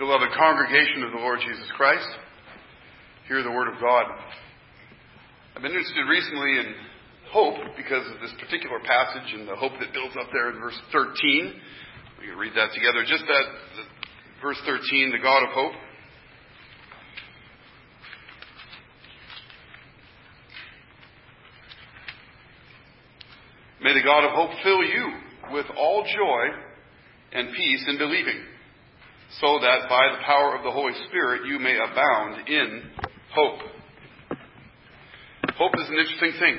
beloved congregation of the Lord Jesus Christ, hear the Word of God. I've been interested recently in hope because of this particular passage and the hope that builds up there in verse 13. We can read that together. Just that, verse 13, the God of hope. May the God of hope fill you with all joy and peace in believing so that by the power of the Holy Spirit you may abound in hope. Hope is an interesting thing.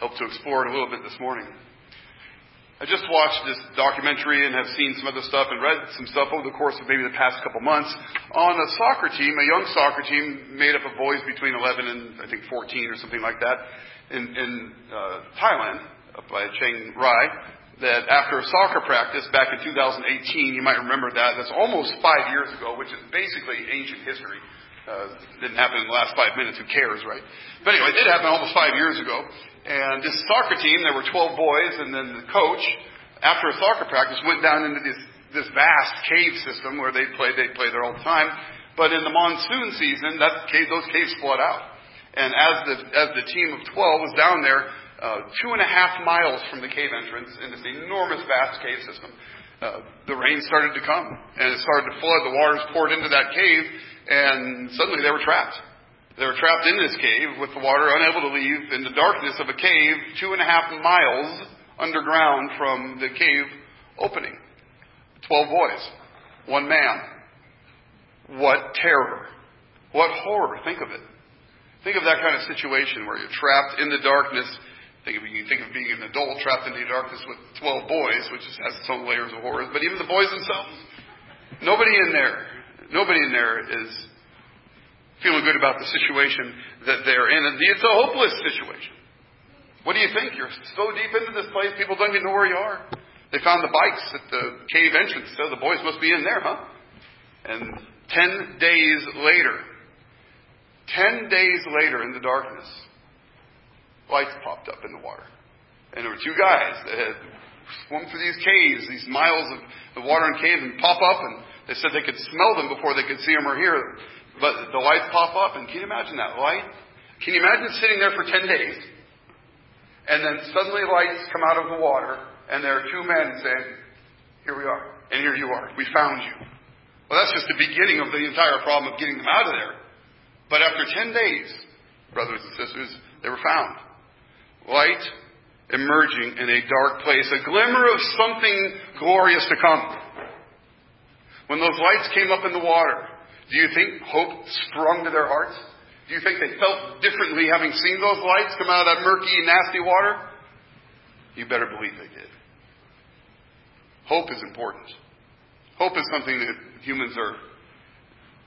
Hope to explore it a little bit this morning. I just watched this documentary and have seen some other stuff and read some stuff over the course of maybe the past couple months on a soccer team, a young soccer team made up of boys between 11 and I think 14 or something like that in, in uh, Thailand, up by Chiang Rai that after a soccer practice back in 2018, you might remember that, that's almost five years ago, which is basically ancient history. Uh, didn't happen in the last five minutes, who cares, right? But anyway, it did happen almost five years ago. And this soccer team, there were 12 boys, and then the coach, after a soccer practice, went down into this, this vast cave system where they play, they play there all the time. But in the monsoon season, that cave, those caves flood out. And as the, as the team of 12 was down there, uh, two and a half miles from the cave entrance in this enormous, vast cave system. Uh, the rain started to come, and it started to flood. The waters poured into that cave, and suddenly they were trapped. They were trapped in this cave with the water unable to leave in the darkness of a cave two and a half miles underground from the cave opening. Twelve boys, one man. What terror. What horror. Think of it. Think of that kind of situation where you're trapped in the darkness Think of, you think of being an adult trapped in the darkness with 12 boys, which has its own layers of horrors, but even the boys themselves. Nobody in there, nobody in there is feeling good about the situation that they're in. And it's a hopeless situation. What do you think? You're so deep into this place, people don't even know where you are. They found the bikes at the cave entrance, so the boys must be in there, huh? And ten days later, ten days later in the darkness, lights popped up in the water. And there were two guys that had swum through these caves, these miles of, of water and caves, and pop up, and they said they could smell them before they could see them or hear them. But the lights pop up, and can you imagine that light? Can you imagine sitting there for 10 days, and then suddenly lights come out of the water, and there are two men saying, Here we are, and here you are. We found you. Well, that's just the beginning of the entire problem of getting them out of there. But after 10 days, brothers and sisters, they were found light emerging in a dark place, a glimmer of something glorious to come. When those lights came up in the water, do you think hope sprung to their hearts? Do you think they felt differently having seen those lights come out of that murky, nasty water? You better believe they did. Hope is important. Hope is something that humans are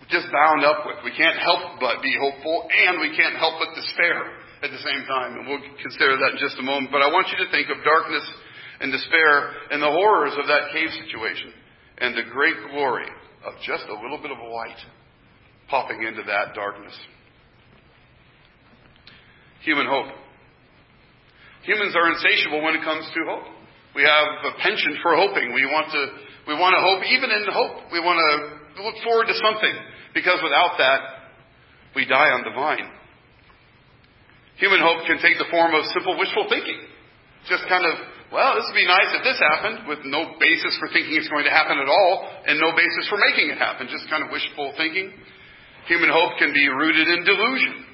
just bound up with. We can't help but be hopeful, and we can't help but despair at the same time, and we'll consider that in just a moment. But I want you to think of darkness and despair and the horrors of that cave situation and the great glory of just a little bit of light popping into that darkness. Human hope. Humans are insatiable when it comes to hope. We have a penchant for hoping. We want to, we want to hope, even in hope. We want to look forward to something. Because without that, we die on the vine. Human hope can take the form of simple wishful thinking. Just kind of, well, this would be nice if this happened, with no basis for thinking it's going to happen at all, and no basis for making it happen. Just kind of wishful thinking. Human hope can be rooted in delusion.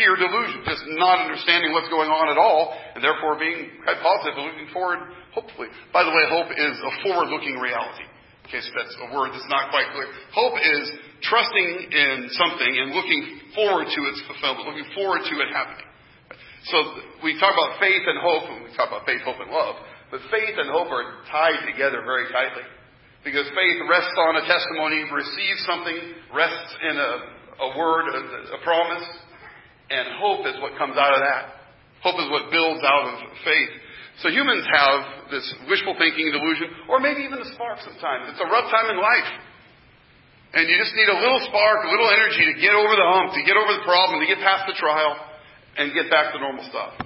Sheer delusion. Just not understanding what's going on at all, and therefore being quite positive and looking forward, hopefully. By the way, hope is a forward looking reality. In case that's a word that's not quite clear. Hope is trusting in something and looking forward to its fulfillment, looking forward to it happening. So we talk about faith and hope, and we talk about faith, hope, and love, but faith and hope are tied together very tightly. Because faith rests on a testimony, receives something, rests in a, a word, a, a promise, and hope is what comes out of that. Hope is what builds out of faith. So humans have this wishful thinking delusion, or maybe even a spark sometimes. It's a rough time in life. And you just need a little spark, a little energy to get over the hump, to get over the problem, to get past the trial, and get back to normal stuff.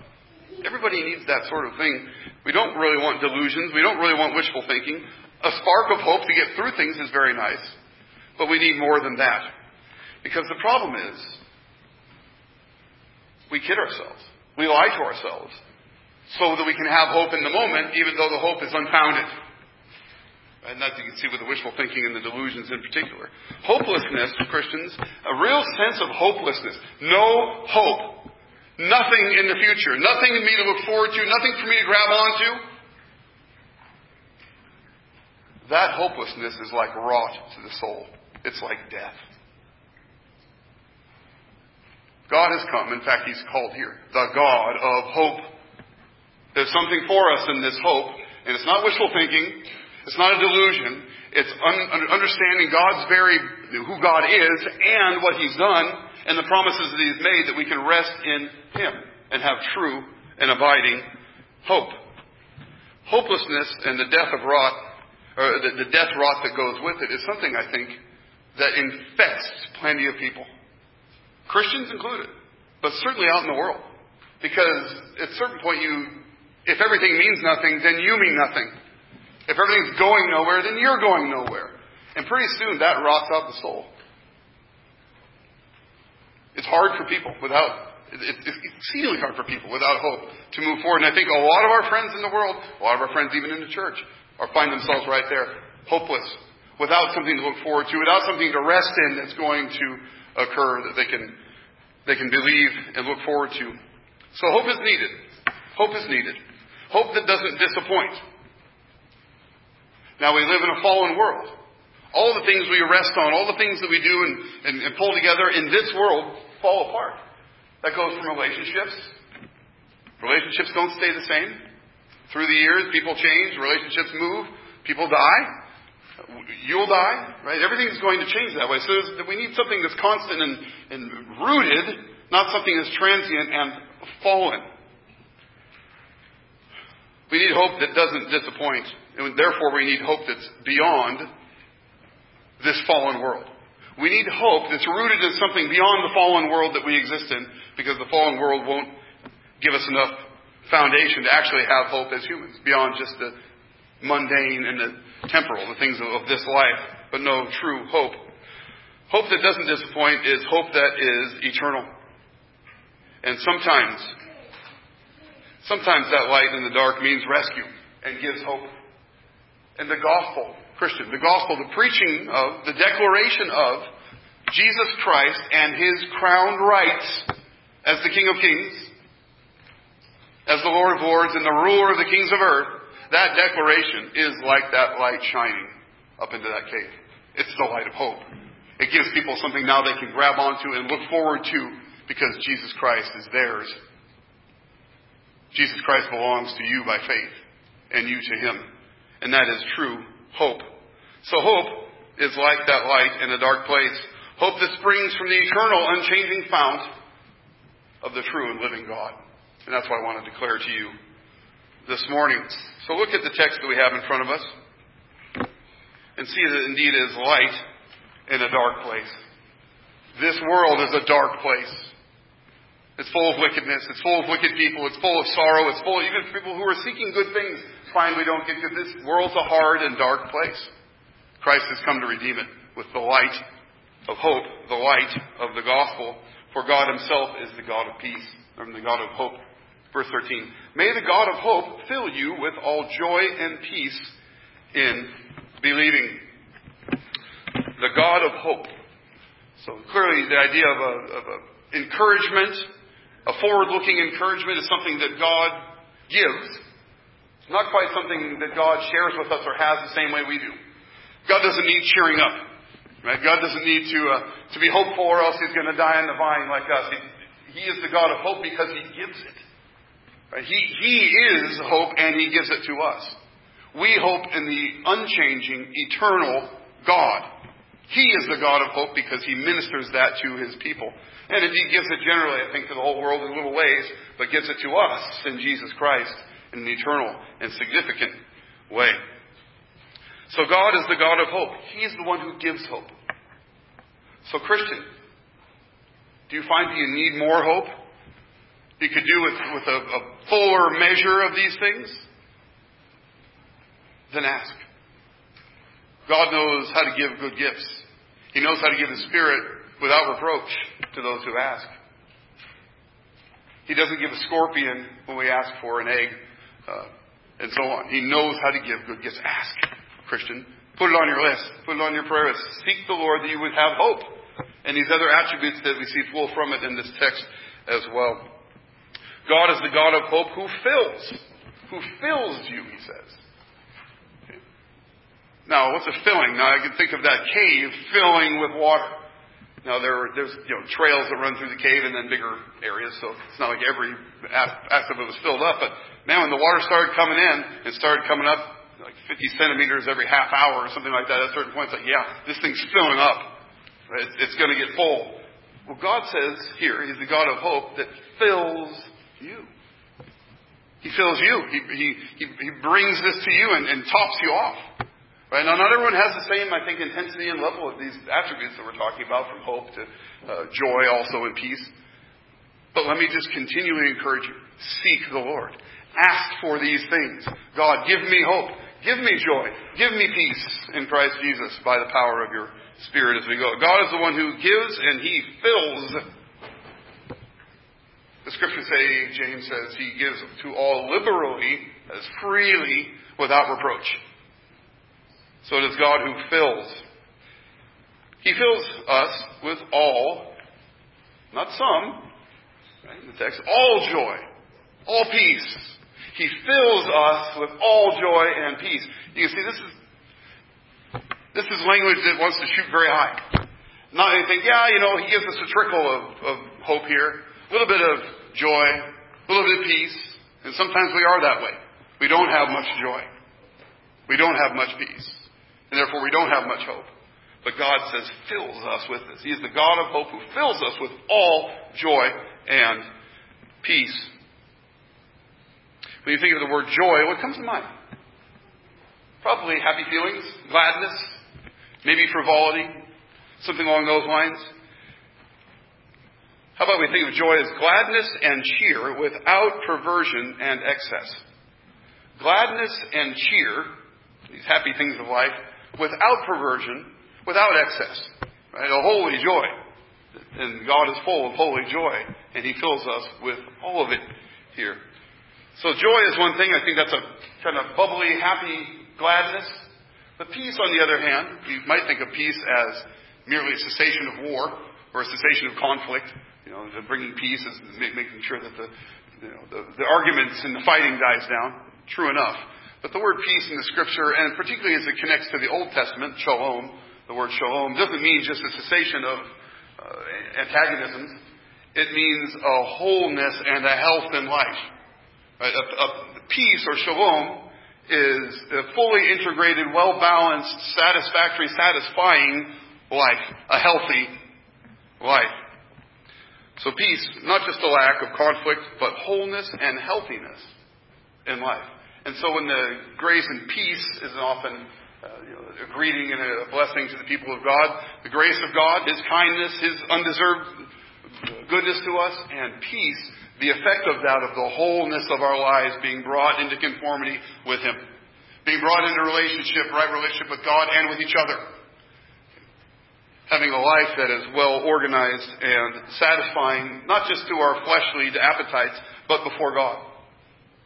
Everybody needs that sort of thing. We don't really want delusions. We don't really want wishful thinking. A spark of hope to get through things is very nice, but we need more than that. Because the problem is, we kid ourselves. We lie to ourselves so that we can have hope in the moment, even though the hope is unfounded. And that you can see with the wishful thinking and the delusions in particular. Hopelessness, Christians, a real sense of hopelessness. No hope. Nothing in the future. Nothing in me to look forward to. Nothing for me to grab onto. That hopelessness is like rot to the soul. It's like death. God has come. In fact, He's called here the God of hope. There's something for us in this hope, and it's not wishful thinking. It's not a delusion. It's un- understanding God's very, who God is and what He's done and the promises that He's made that we can rest in Him and have true and abiding hope. Hopelessness and the death of rot, or the, the death rot that goes with it is something I think that infests plenty of people. Christians included, but certainly out in the world. Because at a certain point you, if everything means nothing, then you mean nothing. If everything's going nowhere, then you're going nowhere. And pretty soon that rots out the soul. It's hard for people without, it's exceedingly hard for people without hope to move forward. And I think a lot of our friends in the world, a lot of our friends even in the church, are find themselves right there, hopeless, without something to look forward to, without something to rest in that's going to occur that they can, they can believe and look forward to. So hope is needed. Hope is needed. Hope that doesn't disappoint. Now we live in a fallen world. All the things we rest on, all the things that we do and, and, and pull together in this world fall apart. That goes from relationships. Relationships don't stay the same. Through the years, people change, relationships move, people die. You'll die, right? Everything's going to change that way. So we need something that's constant and, and rooted, not something that's transient and fallen. We need hope that doesn't disappoint and therefore, we need hope that's beyond this fallen world. We need hope that's rooted in something beyond the fallen world that we exist in, because the fallen world won't give us enough foundation to actually have hope as humans, beyond just the mundane and the temporal, the things of, this life, but no true hope. Hope that doesn't disappoint is hope that is eternal. And sometimes, sometimes that light in the dark means rescue and gives hope and the gospel, Christian, the gospel, the preaching of, the declaration of Jesus Christ and his crowned rights as the King of Kings, as the Lord of Lords and the ruler of the kings of earth, that declaration is like that light shining up into that cave. It's the light of hope. It gives people something now they can grab onto and look forward to because Jesus Christ is theirs. Jesus Christ belongs to you by faith and you to him and that is true hope. So hope is like that light in a dark place. Hope that springs from the eternal, unchanging fount of the true and living God. And that's what I want to declare to you this morning. So look at the text that we have in front of us and see that indeed it is light in a dark place. This world is a dark place. It's full of wickedness. It's full of wicked people. It's full of sorrow. It's full of even people who are seeking good things find we don't get good. This world's a hard and dark place. Christ has come to redeem it with the light of hope, the light of the gospel. For God himself is the God of peace, and the God of hope. Verse 13. May the God of hope fill you with all joy and peace in believing. The God of hope. So clearly the idea of, a, of a encouragement a forward looking encouragement is something that God gives. It's not quite something that God shares with us or has the same way we do. God doesn't need cheering up. Right? God doesn't need to, uh, to be hopeful or else he's going to die on the vine like us. He, he is the God of hope because he gives it. Right? He, he is hope and he gives it to us. We hope in the unchanging, eternal God. He is the God of hope because he ministers that to his people. And indeed gives it generally, I think, to the whole world in little ways, but gives it to us in Jesus Christ in an eternal and significant way. So God is the God of hope. He is the one who gives hope. So Christian, do you find that you need more hope? You could do with, with a, a fuller measure of these things? Then ask. God knows how to give good gifts. He knows how to give the Spirit without reproach to those who ask. He doesn't give a scorpion when we ask for an egg, uh, and so on. He knows how to give good gifts. Ask, Christian. Put it on your list. Put it on your prayer list. Seek the Lord that you would have hope. And these other attributes that we see flow from it in this text as well. God is the God of hope who fills. Who fills you, he says. Now, what's a filling? Now, I can think of that cave filling with water. Now there are, there's you know trails that run through the cave and then bigger areas, so it's not like every aspect of it was filled up. But man, when the water started coming in, it started coming up like 50 centimeters every half hour or something like that. At certain points, like yeah, this thing's filling up. It's, it's going to get full. Well, God says here, He's the God of hope that fills you. He fills you. He, he, he, he brings this to you and, and tops you off. Right? Now, not everyone has the same, I think, intensity and level of these attributes that we're talking about, from hope to uh, joy also and peace. But let me just continually encourage you. Seek the Lord. Ask for these things. God, give me hope. Give me joy. Give me peace in Christ Jesus by the power of your Spirit as we go. God is the one who gives and He fills. The scriptures say, James says, He gives to all liberally, as freely, without reproach. So it is God who fills. He fills us with all, not some, right, in the text, all joy, all peace. He fills us with all joy and peace. You can see this is this is language that wants to shoot very high. Not anything, yeah, you know, he gives us a trickle of, of hope here, a little bit of joy, a little bit of peace, and sometimes we are that way. We don't have much joy. We don't have much peace and therefore we don't have much hope. But God says, fills us with this. He is the God of hope who fills us with all joy and peace. When you think of the word joy, what comes to mind? Probably happy feelings, gladness, maybe frivolity, something along those lines. How about we think of joy as gladness and cheer without perversion and excess? Gladness and cheer, these happy things of life, without perversion, without excess. Right? A holy joy. And God is full of holy joy, and He fills us with all of it here. So joy is one thing. I think that's a kind of bubbly, happy gladness. But peace, on the other hand, you might think of peace as merely a cessation of war or a cessation of conflict. You know, bringing peace is making sure that the, you know, the, the arguments and the fighting dies down. True enough. But the word peace in the scripture, and particularly as it connects to the Old Testament, shalom, the word shalom, doesn't mean just a cessation of uh, antagonisms. It means a wholeness and a health in life. Right? A, a peace or shalom is a fully integrated, well balanced, satisfactory, satisfying life, a healthy life. So peace, not just a lack of conflict, but wholeness and healthiness in life. And so when the grace and peace is often uh, you know, a greeting and a blessing to the people of God, the grace of God, His kindness, His undeserved goodness to us, and peace, the effect of that, of the wholeness of our lives being brought into conformity with Him. Being brought into relationship, right relationship with God and with each other. Having a life that is well organized and satisfying, not just to our fleshly appetites, but before God.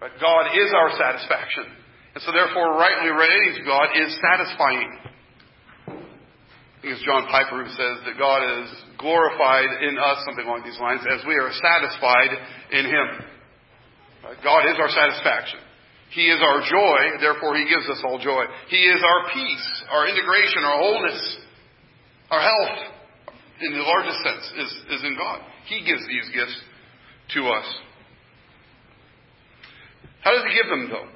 But God is our satisfaction. And so therefore, rightly to God is satisfying. I think it's John Piper who says that God is glorified in us, something along these lines, as we are satisfied in Him. God is our satisfaction. He is our joy, therefore He gives us all joy. He is our peace, our integration, our wholeness, our health, in the largest sense, is, is in God. He gives these gifts to us. How does he give them, though?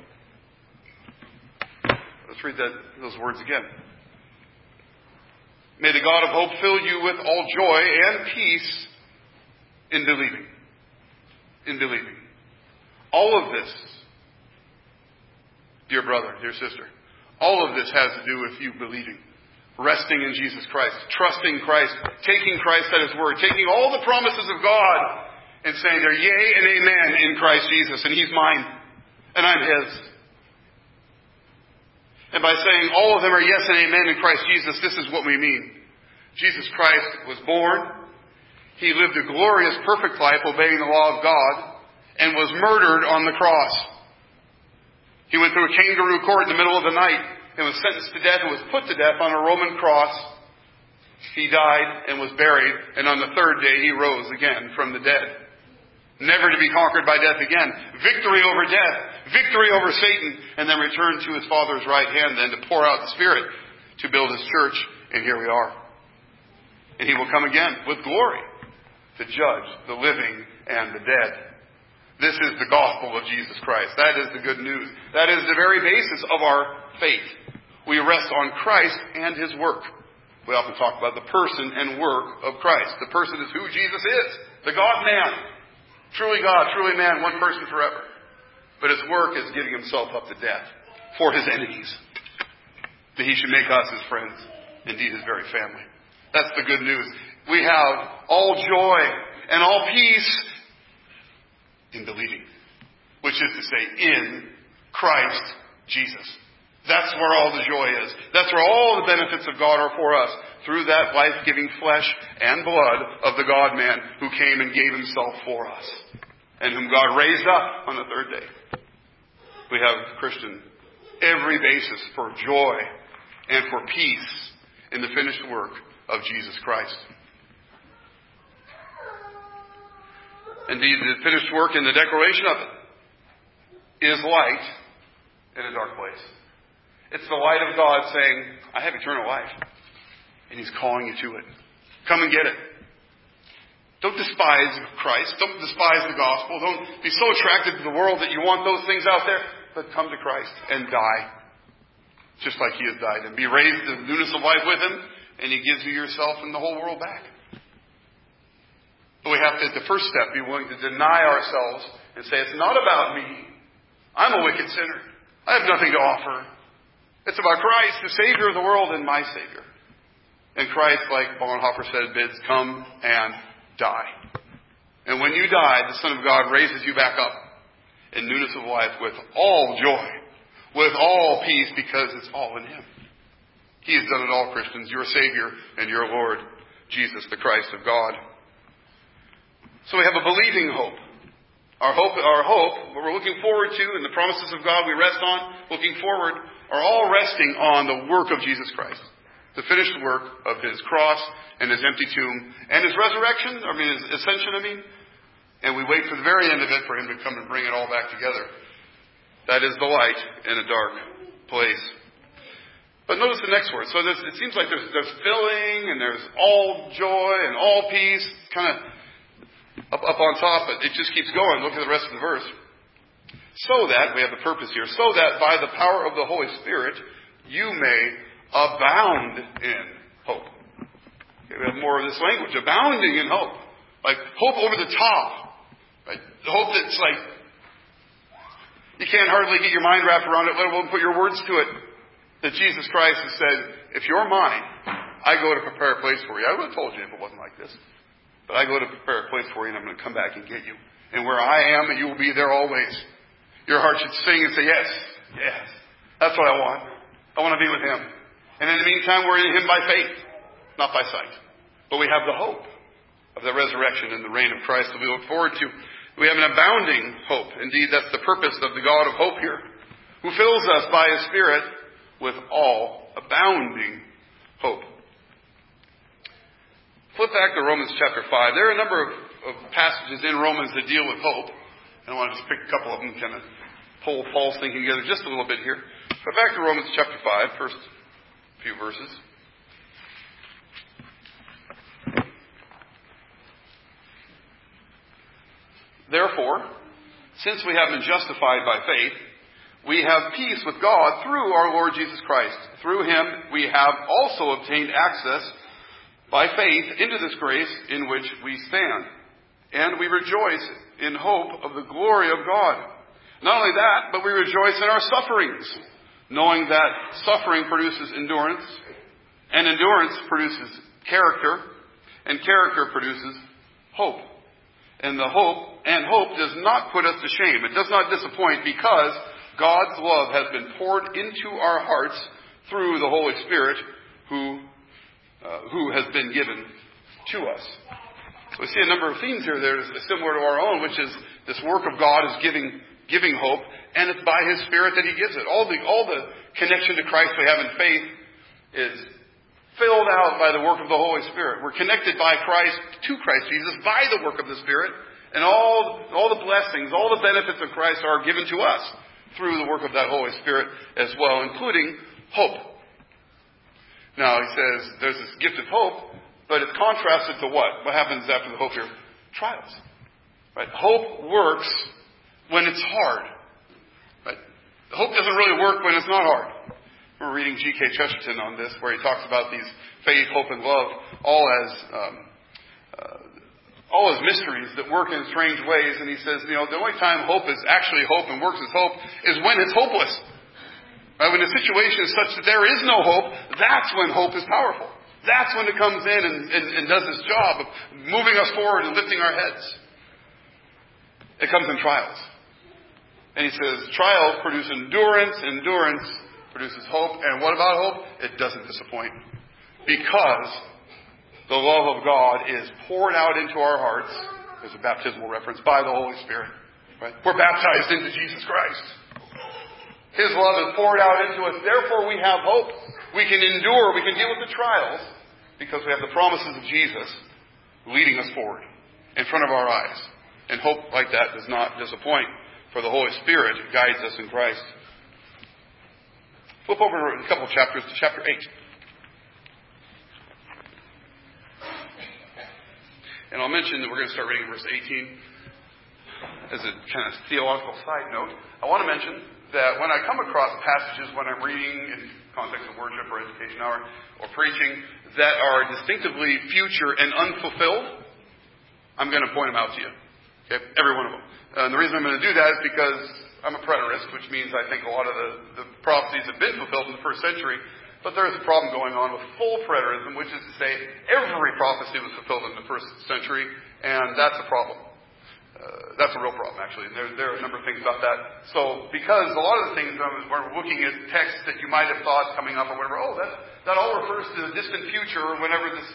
Let's read that, those words again. May the God of hope fill you with all joy and peace in believing. In believing. All of this, dear brother, dear sister, all of this has to do with you believing. Resting in Jesus Christ, trusting Christ, taking Christ at His word, taking all the promises of God and saying they're yea and amen in Christ Jesus, and He's mine and I'm His. And by saying all of them are yes and amen in Christ Jesus, this is what we mean. Jesus Christ was born. He lived a glorious, perfect life obeying the law of God and was murdered on the cross. He went through a kangaroo court in the middle of the night and was sentenced to death and was put to death on a Roman cross. He died and was buried, and on the third day he rose again from the dead. Never to be conquered by death again. Victory over death, victory over Satan, and then return to his Father's right hand then to pour out the Spirit to build his church, and here we are. And he will come again with glory to judge the living and the dead. This is the gospel of Jesus Christ. That is the good news. That is the very basis of our faith. We rest on Christ and His work. We often talk about the person and work of Christ. The person is who Jesus is. The God man. Truly God, truly man, one person forever. But His work is giving Himself up to death for His enemies. That He should make us His friends. Indeed, His very family. That's the good news we have all joy and all peace in believing, which is to say, in Christ Jesus. That's where all the joy is. That's where all the benefits of God are for us through that life giving flesh and blood of the God man who came and gave himself for us and whom God raised up on the third day. We have, Christian, every basis for joy and for peace in the finished work of Jesus Christ. Indeed, the finished work and the declaration of it is light in a dark place. It's the light of God saying, I have eternal life. And He's calling you to it. Come and get it. Don't despise Christ. Don't despise the gospel. Don't be so attracted to the world that you want those things out there. But come to Christ and die. Just like He has died. And be raised to newness of life with Him. And He gives you yourself and the whole world back. But we have to, at the first step, be willing to deny ourselves and say, it's not about me. I'm a wicked sinner. I have nothing to offer. It's about Christ, the Savior of the world and my Savior. And Christ, like Bonhoeffer said, bids come and die. And when you die, the Son of God raises you back up in newness of life with all joy, with all peace, because it's all in Him. He has done it all, Christians, your Savior and your Lord, Jesus, the Christ of God. So we have a believing hope. Our hope, our hope, what we're looking forward to, and the promises of God we rest on, looking forward, are all resting on the work of Jesus Christ. The finished work of His cross and His empty tomb and His resurrection, I mean His ascension, I mean. And we wait for the very end of it for Him to come and bring it all back together. That is the light in a dark place. But notice the next word. So it seems like there's, there's filling and there's all joy and all peace. Kind of up, up on top, but it just keeps going. Look at the rest of the verse. So that, we have the purpose here, so that by the power of the Holy Spirit, you may abound in hope. Okay, we have more of this language, abounding in hope. Like hope over the top. Right? Hope that's like, you can't hardly get your mind wrapped around it, let alone put your words to it. That Jesus Christ has said, if you're mine, I go to prepare a place for you. I would have told you if it wasn't like this. But I go to prepare a place for you, and I'm going to come back and get you. And where I am, you will be there always. Your heart should sing and say, Yes, yes. That's what I want. I want to be with Him. And in the meantime, we're in Him by faith, not by sight. But we have the hope of the resurrection and the reign of Christ that we look forward to. We have an abounding hope. Indeed, that's the purpose of the God of hope here, who fills us by His Spirit with all abounding hope. Flip back to Romans chapter 5. There are a number of, of passages in Romans that deal with hope. And I want to just pick a couple of them, kind of pull Paul's thinking together just a little bit here. But back to Romans chapter 5, first few verses. Therefore, since we have been justified by faith, we have peace with God through our Lord Jesus Christ. Through him we have also obtained access by faith into this grace in which we stand. And we rejoice in hope of the glory of God. Not only that, but we rejoice in our sufferings, knowing that suffering produces endurance, and endurance produces character, and character produces hope. And the hope, and hope does not put us to shame. It does not disappoint because God's love has been poured into our hearts through the Holy Spirit who, uh, who has been given to us. So we see a number of themes here that are similar to our own, which is this work of God is giving, giving hope, and it's by His Spirit that He gives it. All the, all the connection to Christ we have in faith is filled out by the work of the Holy Spirit. We're connected by Christ to Christ Jesus by the work of the Spirit, and all, all the blessings, all the benefits of Christ are given to us through the work of that Holy Spirit as well, including hope. Now, he says there's this gift of hope, but it's contrasted to what? What happens after the hope here? Trials. Right? Hope works when it's hard. Right? Hope doesn't really work when it's not hard. We're reading G.K. Chesterton on this, where he talks about these faith, hope, and love all as um, uh, all as mysteries that work in strange ways. And he says, you know, the only time hope is actually hope and works as hope is when it's hopeless. Right? When the situation is such that there is no hope, that's when hope is powerful. That's when it comes in and, and, and does its job of moving us forward and lifting our heads. It comes in trials. And he says, trials produce endurance, endurance produces hope. And what about hope? It doesn't disappoint. Because the love of God is poured out into our hearts, there's a baptismal reference, by the Holy Spirit. Right? We're baptized into Jesus Christ. His love is poured out into us. Therefore, we have hope. We can endure. We can deal with the trials because we have the promises of Jesus leading us forward in front of our eyes. And hope like that does not disappoint, for the Holy Spirit guides us in Christ. Flip over a couple chapters to chapter 8. And I'll mention that we're going to start reading verse 18 as a kind of theological side note. I want to mention that when I come across passages when I'm reading in context of worship or education hour or preaching that are distinctively future and unfulfilled, I'm going to point them out to you. Okay? Every one of them. And the reason I'm going to do that is because I'm a preterist, which means I think a lot of the, the prophecies have been fulfilled in the first century. But there is a problem going on with full preterism, which is to say every prophecy was fulfilled in the first century, and that's a problem. Uh, that's a real problem, actually. And there, there are a number of things about that. So, because a lot of the things we're looking at texts that you might have thought coming up or whatever, oh, that, that all refers to the distant future or whenever this,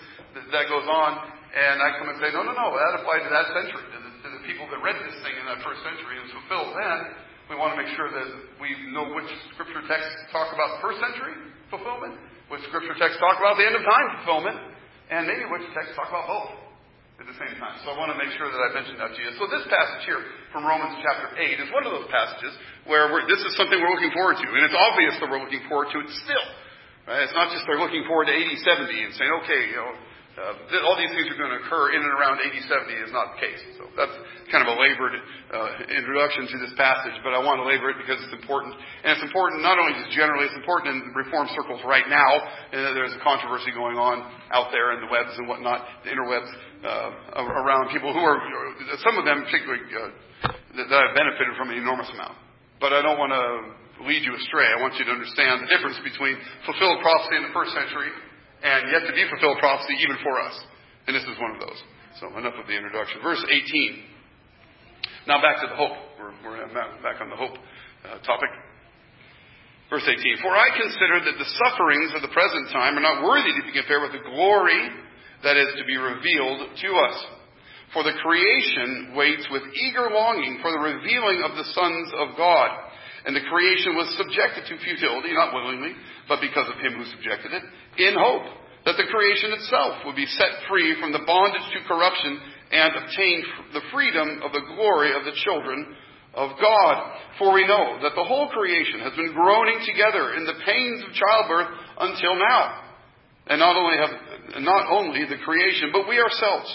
that goes on. And I come and say, no, no, no, that applied to that century, to the, to the people that read this thing in that first century. Was fulfilled then. We want to make sure that we know which scripture texts talk about first century fulfillment, which scripture texts talk about the end of time fulfillment, and maybe which texts talk about both at the same time. So I want to make sure that I mention that to you. So this passage here from Romans chapter 8 is one of those passages where this is something we're looking forward to. And it's obvious that we're looking forward to it still. Right? It's not just they're looking forward to AD 70 and saying, okay, you know, uh, all these things are going to occur in and around AD 70 is not the case. So that's kind of a labored uh, introduction to this passage, but I want to labor it because it's important. And it's important not only just generally, it's important in reform circles right now. And there's a controversy going on out there in the webs and whatnot, the interwebs, uh, around people who are, some of them particularly, uh, that, that have benefited from an enormous amount. But I don't want to lead you astray. I want you to understand the difference between fulfilled prophecy in the first century and yet to be fulfilled prophecy even for us. And this is one of those. So enough of the introduction. Verse 18. Now back to the hope. We're, we're back on the hope uh, topic. Verse 18. For I consider that the sufferings of the present time are not worthy to be compared with the glory that is to be revealed to us. For the creation waits with eager longing for the revealing of the sons of God. And the creation was subjected to futility, not willingly, but because of him who subjected it, in hope that the creation itself would be set free from the bondage to corruption and obtain the freedom of the glory of the children of God. For we know that the whole creation has been groaning together in the pains of childbirth until now. And not only have, not only the creation, but we ourselves,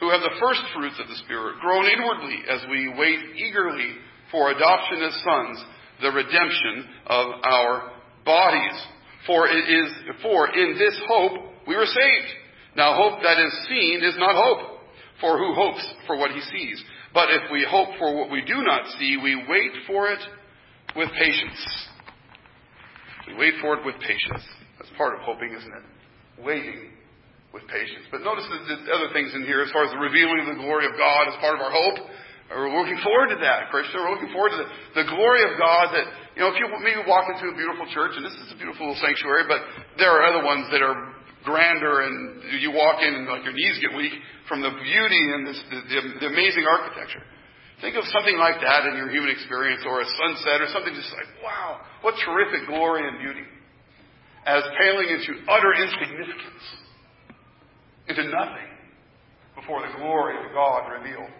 who have the first fruits of the Spirit, groan inwardly as we wait eagerly for adoption as sons, the redemption of our bodies. For it is, for in this hope we were saved. Now hope that is seen is not hope. For who hopes for what he sees? But if we hope for what we do not see, we wait for it with patience. We wait for it with patience. That's part of hoping, isn't it? Waiting with patience. But notice the other things in here as far as the revealing of the glory of God as part of our hope. We're looking forward to that, Christian. We're looking forward to the, the glory of God that, you know, if you maybe walk into a beautiful church, and this is a beautiful little sanctuary, but there are other ones that are grander and you walk in and like your knees get weak from the beauty and this, the, the, the amazing architecture. Think of something like that in your human experience or a sunset or something just like, wow, what terrific glory and beauty. As paling into utter insignificance, into nothing before the glory of God revealed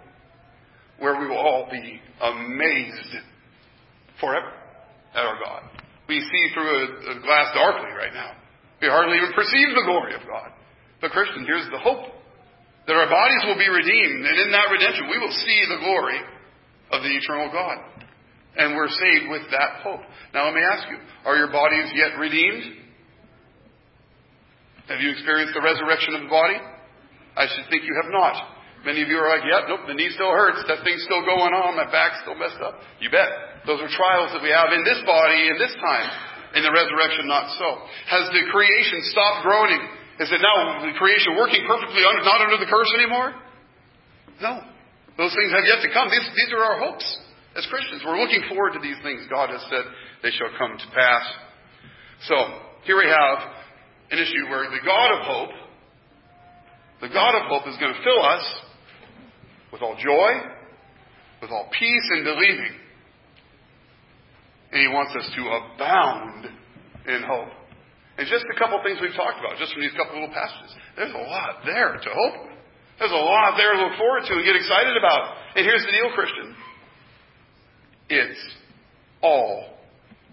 where we will all be amazed forever at our God. We see through a, a glass darkly right now. We hardly even perceive the glory of God. But Christian, here's the hope. That our bodies will be redeemed, and in that redemption we will see the glory of the eternal God. And we're saved with that hope. Now let me ask you, are your bodies yet redeemed? Have you experienced the resurrection of the body? I should think you have not. Many of you are like, yep, nope, the knee still hurts. That thing's still going on. My back's still messed up. You bet. Those are trials that we have in this body in this time. In the resurrection, not so. Has the creation stopped groaning? Is it now the creation working perfectly under, not under the curse anymore? No. Those things have yet to come. These, these are our hopes as Christians. We're looking forward to these things. God has said they shall come to pass. So, here we have an issue where the God of hope, the God of hope is going to fill us with all joy, with all peace and believing. And He wants us to abound in hope. And just a couple things we've talked about, just from these couple little passages. There's a lot there to hope. There's a lot there to look forward to and get excited about. And here's the deal, Christian. It's all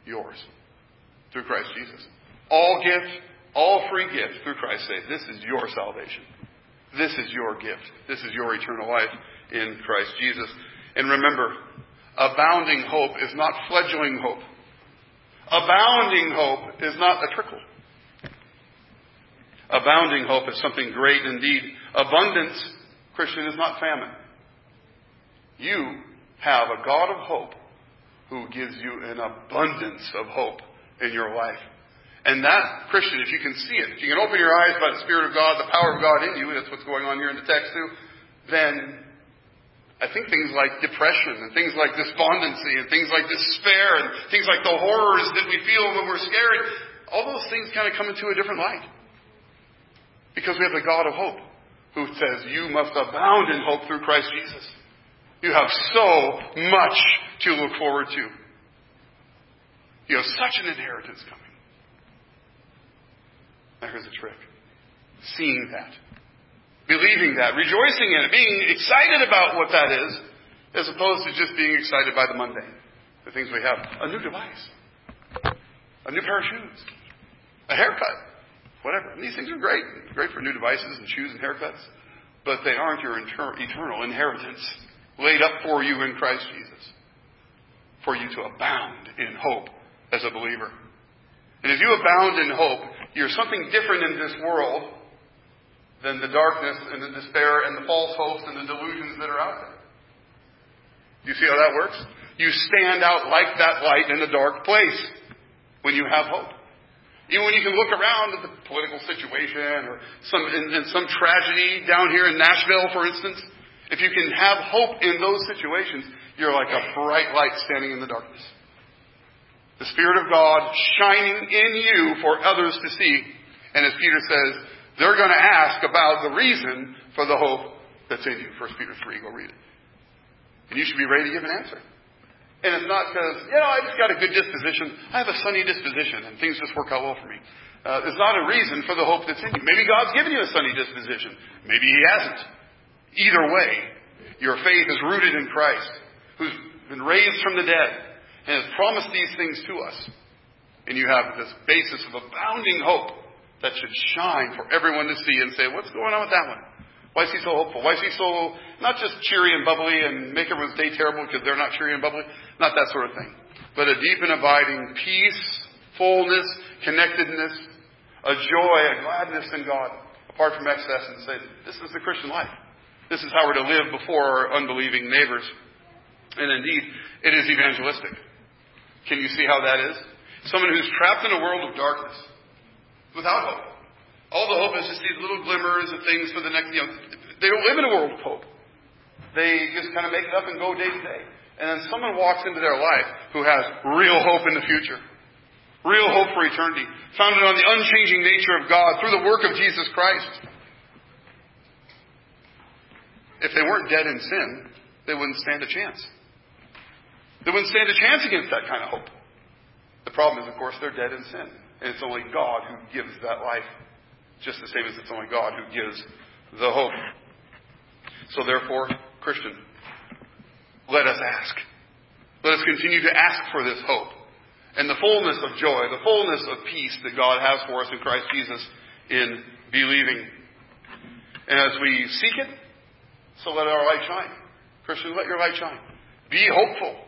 yours through Christ Jesus. All gift, all free gift through Christ's sake. This is your salvation. This is your gift. This is your eternal life in Christ Jesus. And remember, abounding hope is not fledgling hope. Abounding hope is not a trickle. Abounding hope is something great indeed. Abundance, Christian, is not famine. You have a God of hope who gives you an abundance of hope in your life. And that, Christian, if you can see it, if you can open your eyes by the Spirit of God, the power of God in you, that's what's going on here in the text too, then I think things like depression and things like despondency and things like despair and things like the horrors that we feel when we're scared, all those things kind of come into a different light. Because we have the God of hope who says, You must abound in hope through Christ Jesus. You have so much to look forward to. You have such an inheritance coming. Now here's the trick. Seeing that. Believing that. Rejoicing in it. Being excited about what that is, as opposed to just being excited by the mundane. The things we have. A new device. A new pair of shoes. A haircut. Whatever. And these things are great. Great for new devices and shoes and haircuts. But they aren't your inter- eternal inheritance laid up for you in Christ Jesus. For you to abound in hope as a believer. And if you abound in hope, you're something different in this world than the darkness and the despair and the false hopes and the delusions that are out there. You see how that works? You stand out like that light in a dark place when you have hope. Even when you can look around at the political situation or some, in, in some tragedy down here in Nashville, for instance, if you can have hope in those situations, you're like a bright light standing in the darkness. The Spirit of God shining in you for others to see. And as Peter says, they're going to ask about the reason for the hope that's in you. 1 Peter 3, go read it. And you should be ready to give an answer. And it's not because, you know, I just got a good disposition. I have a sunny disposition and things just work out well for me. Uh, it's not a reason for the hope that's in you. Maybe God's given you a sunny disposition. Maybe He hasn't. Either way, your faith is rooted in Christ, who's been raised from the dead and has promised these things to us. And you have this basis of abounding hope that should shine for everyone to see and say, what's going on with that one? Why is he so hopeful? Why is he so, not just cheery and bubbly and make everyone's day terrible because they're not cheery and bubbly? Not that sort of thing. But a deep and abiding peace, fullness, connectedness, a joy, a gladness in God, apart from excess, and say, this is the Christian life. This is how we're to live before our unbelieving neighbors. And indeed, it is evangelistic. Can you see how that is? Someone who's trapped in a world of darkness, without hope. All the hope is just these little glimmers of things for the next, you know, they don't live in a world of hope. They just kind of make it up and go day to day. And then someone walks into their life who has real hope in the future. Real hope for eternity. Founded on the unchanging nature of God through the work of Jesus Christ. If they weren't dead in sin, they wouldn't stand a chance. They wouldn't stand a chance against that kind of hope. The problem is, of course, they're dead in sin. And it's only God who gives that life. Just the same as it's only God who gives the hope. So therefore, Christian, let us ask. Let us continue to ask for this hope and the fullness of joy, the fullness of peace that God has for us in Christ Jesus in believing. And as we seek it, so let our light shine. Christian, let your light shine. Be hopeful.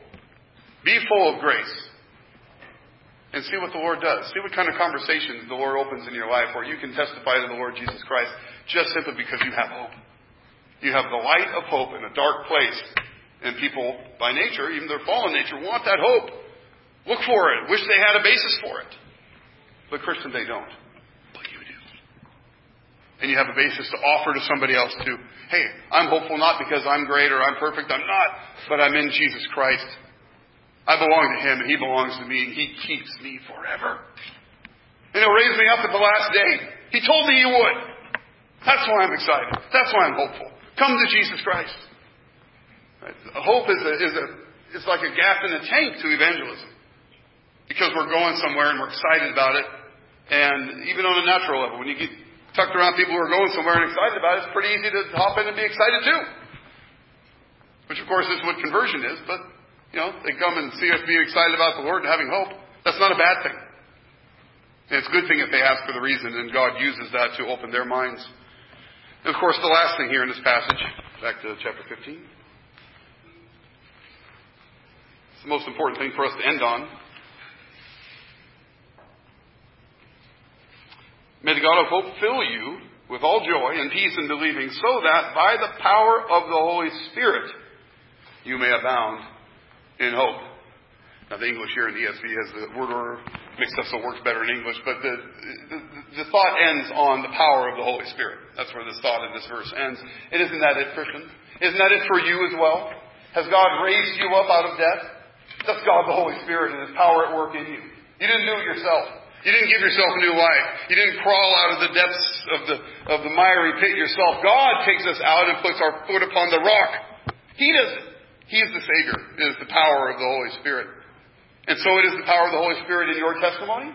Be full of grace. And see what the Lord does. See what kind of conversations the Lord opens in your life where you can testify to the Lord Jesus Christ just simply because you have hope. You have the light of hope in a dark place. And people, by nature, even their fallen nature, want that hope. Look for it. Wish they had a basis for it. But Christian, they don't. But you do. And you have a basis to offer to somebody else too. Hey, I'm hopeful not because I'm great or I'm perfect. I'm not. But I'm in Jesus Christ. I belong to Him and He belongs to me and He keeps me forever. And He'll raise me up at the last day. He told me He would. That's why I'm excited. That's why I'm hopeful. Come to Jesus Christ. Hope is a, is a, it's like a gap in the tank to evangelism. Because we're going somewhere and we're excited about it. And even on a natural level, when you get tucked around people who are going somewhere and excited about it, it's pretty easy to hop in and be excited too. Which of course is what conversion is, but you know, they come and see us being excited about the Lord and having hope. That's not a bad thing. And it's a good thing if they ask for the reason and God uses that to open their minds. And of course, the last thing here in this passage, back to chapter 15. It's the most important thing for us to end on. May the God of hope fill you with all joy and peace in believing, so that by the power of the Holy Spirit you may abound in hope. Now, the English here in the ESV has the word order mixed up so it works better in English, but the, the, the thought ends on the power of the Holy Spirit. That's where this thought in this verse ends. And isn't that it, Christian? Isn't that it for you as well? Has God raised you up out of death? That's God the Holy Spirit and His power at work in you. You didn't do it yourself. You didn't give yourself a new life. You didn't crawl out of the depths of the, of the miry pit yourself. God takes us out and puts our foot upon the rock. He does it. He is the Savior. It is the power of the Holy Spirit. And so it is the power of the Holy Spirit in your testimony.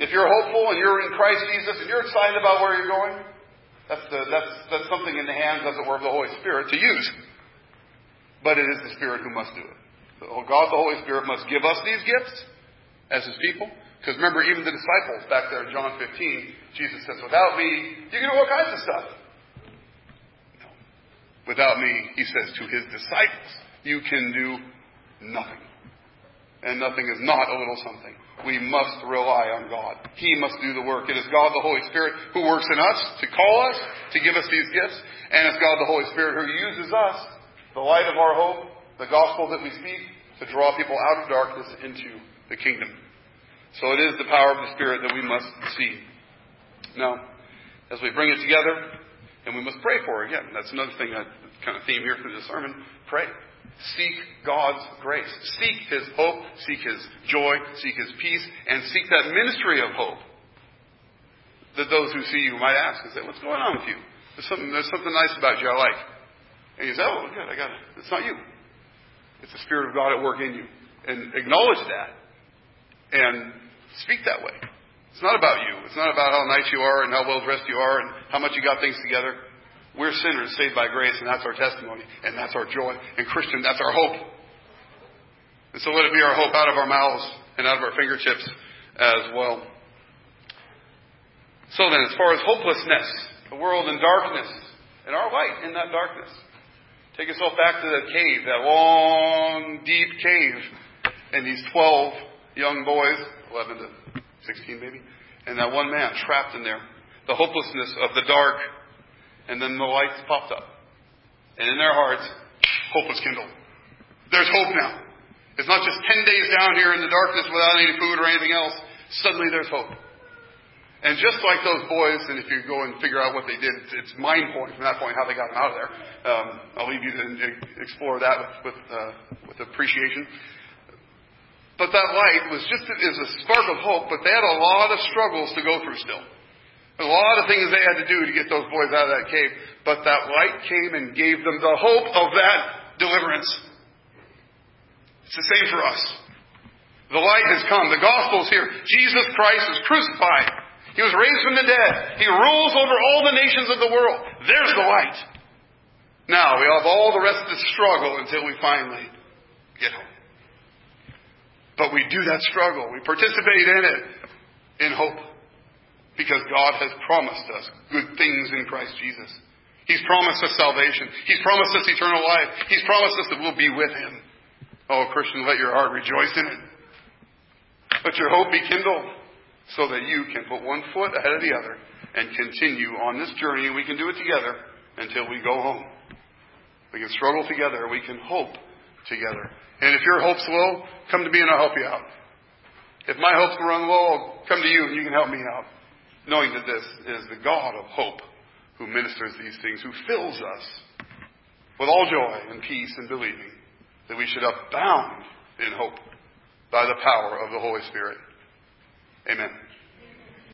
If you're hopeful and you're in Christ Jesus and you're excited about where you're going, that's, the, that's, that's something in the hands, as it were, of the Holy Spirit to use. But it is the Spirit who must do it. So oh, God, the Holy Spirit, must give us these gifts as His people. Because remember, even the disciples back there in John 15, Jesus says, without me, you can do all kinds of stuff. Without me, he says to his disciples, you can do nothing. And nothing is not a little something. We must rely on God. He must do the work. It is God the Holy Spirit who works in us to call us, to give us these gifts, and it's God the Holy Spirit who uses us, the light of our hope, the gospel that we speak, to draw people out of darkness into the kingdom. So it is the power of the Spirit that we must see. Now, as we bring it together, and we must pray for it again. That's another thing, that kind of theme here through the sermon. Pray. Seek God's grace. Seek His hope. Seek His joy. Seek His peace. And seek that ministry of hope. That those who see you might ask and say, what's going on with you? There's something, there's something nice about you I like. And you say, oh, good, I got it. It's not you. It's the Spirit of God at work in you. And acknowledge that. And speak that way. It's not about you. It's not about how nice you are and how well dressed you are and how much you got things together. We're sinners saved by grace, and that's our testimony, and that's our joy. And Christian, that's our hope. And so let it be our hope out of our mouths and out of our fingertips as well. So then, as far as hopelessness, the world in darkness, and our light in that darkness, take yourself back to that cave, that long, deep cave, and these 12 young boys, 11 to 16 maybe, and that one man trapped in there. The hopelessness of the dark. And then the lights popped up. And in their hearts, hope was kindled. There's hope now. It's not just 10 days down here in the darkness without any food or anything else. Suddenly there's hope. And just like those boys, and if you go and figure out what they did, it's mind blowing from that point how they got them out of there. Um, I'll leave you to explore that with with, uh, with appreciation. But that light was just is a spark of hope. But they had a lot of struggles to go through still. A lot of things they had to do to get those boys out of that cave. But that light came and gave them the hope of that deliverance. It's the same for us. The light has come. The gospel is here. Jesus Christ is crucified. He was raised from the dead. He rules over all the nations of the world. There's the light. Now, we have all the rest of the struggle until we finally get home. But we do that struggle. We participate in it in hope. Because God has promised us good things in Christ Jesus. He's promised us salvation. He's promised us eternal life. He's promised us that we'll be with Him. Oh, Christian, let your heart rejoice in it. Let your hope be kindled so that you can put one foot ahead of the other and continue on this journey. We can do it together until we go home. We can struggle together. We can hope together. And if your hope's low, come to me and I'll help you out. If my hopes run low, I'll come to you and you can help me out. Knowing that this is the God of hope who ministers these things, who fills us with all joy and peace and believing that we should abound in hope by the power of the Holy Spirit. Amen.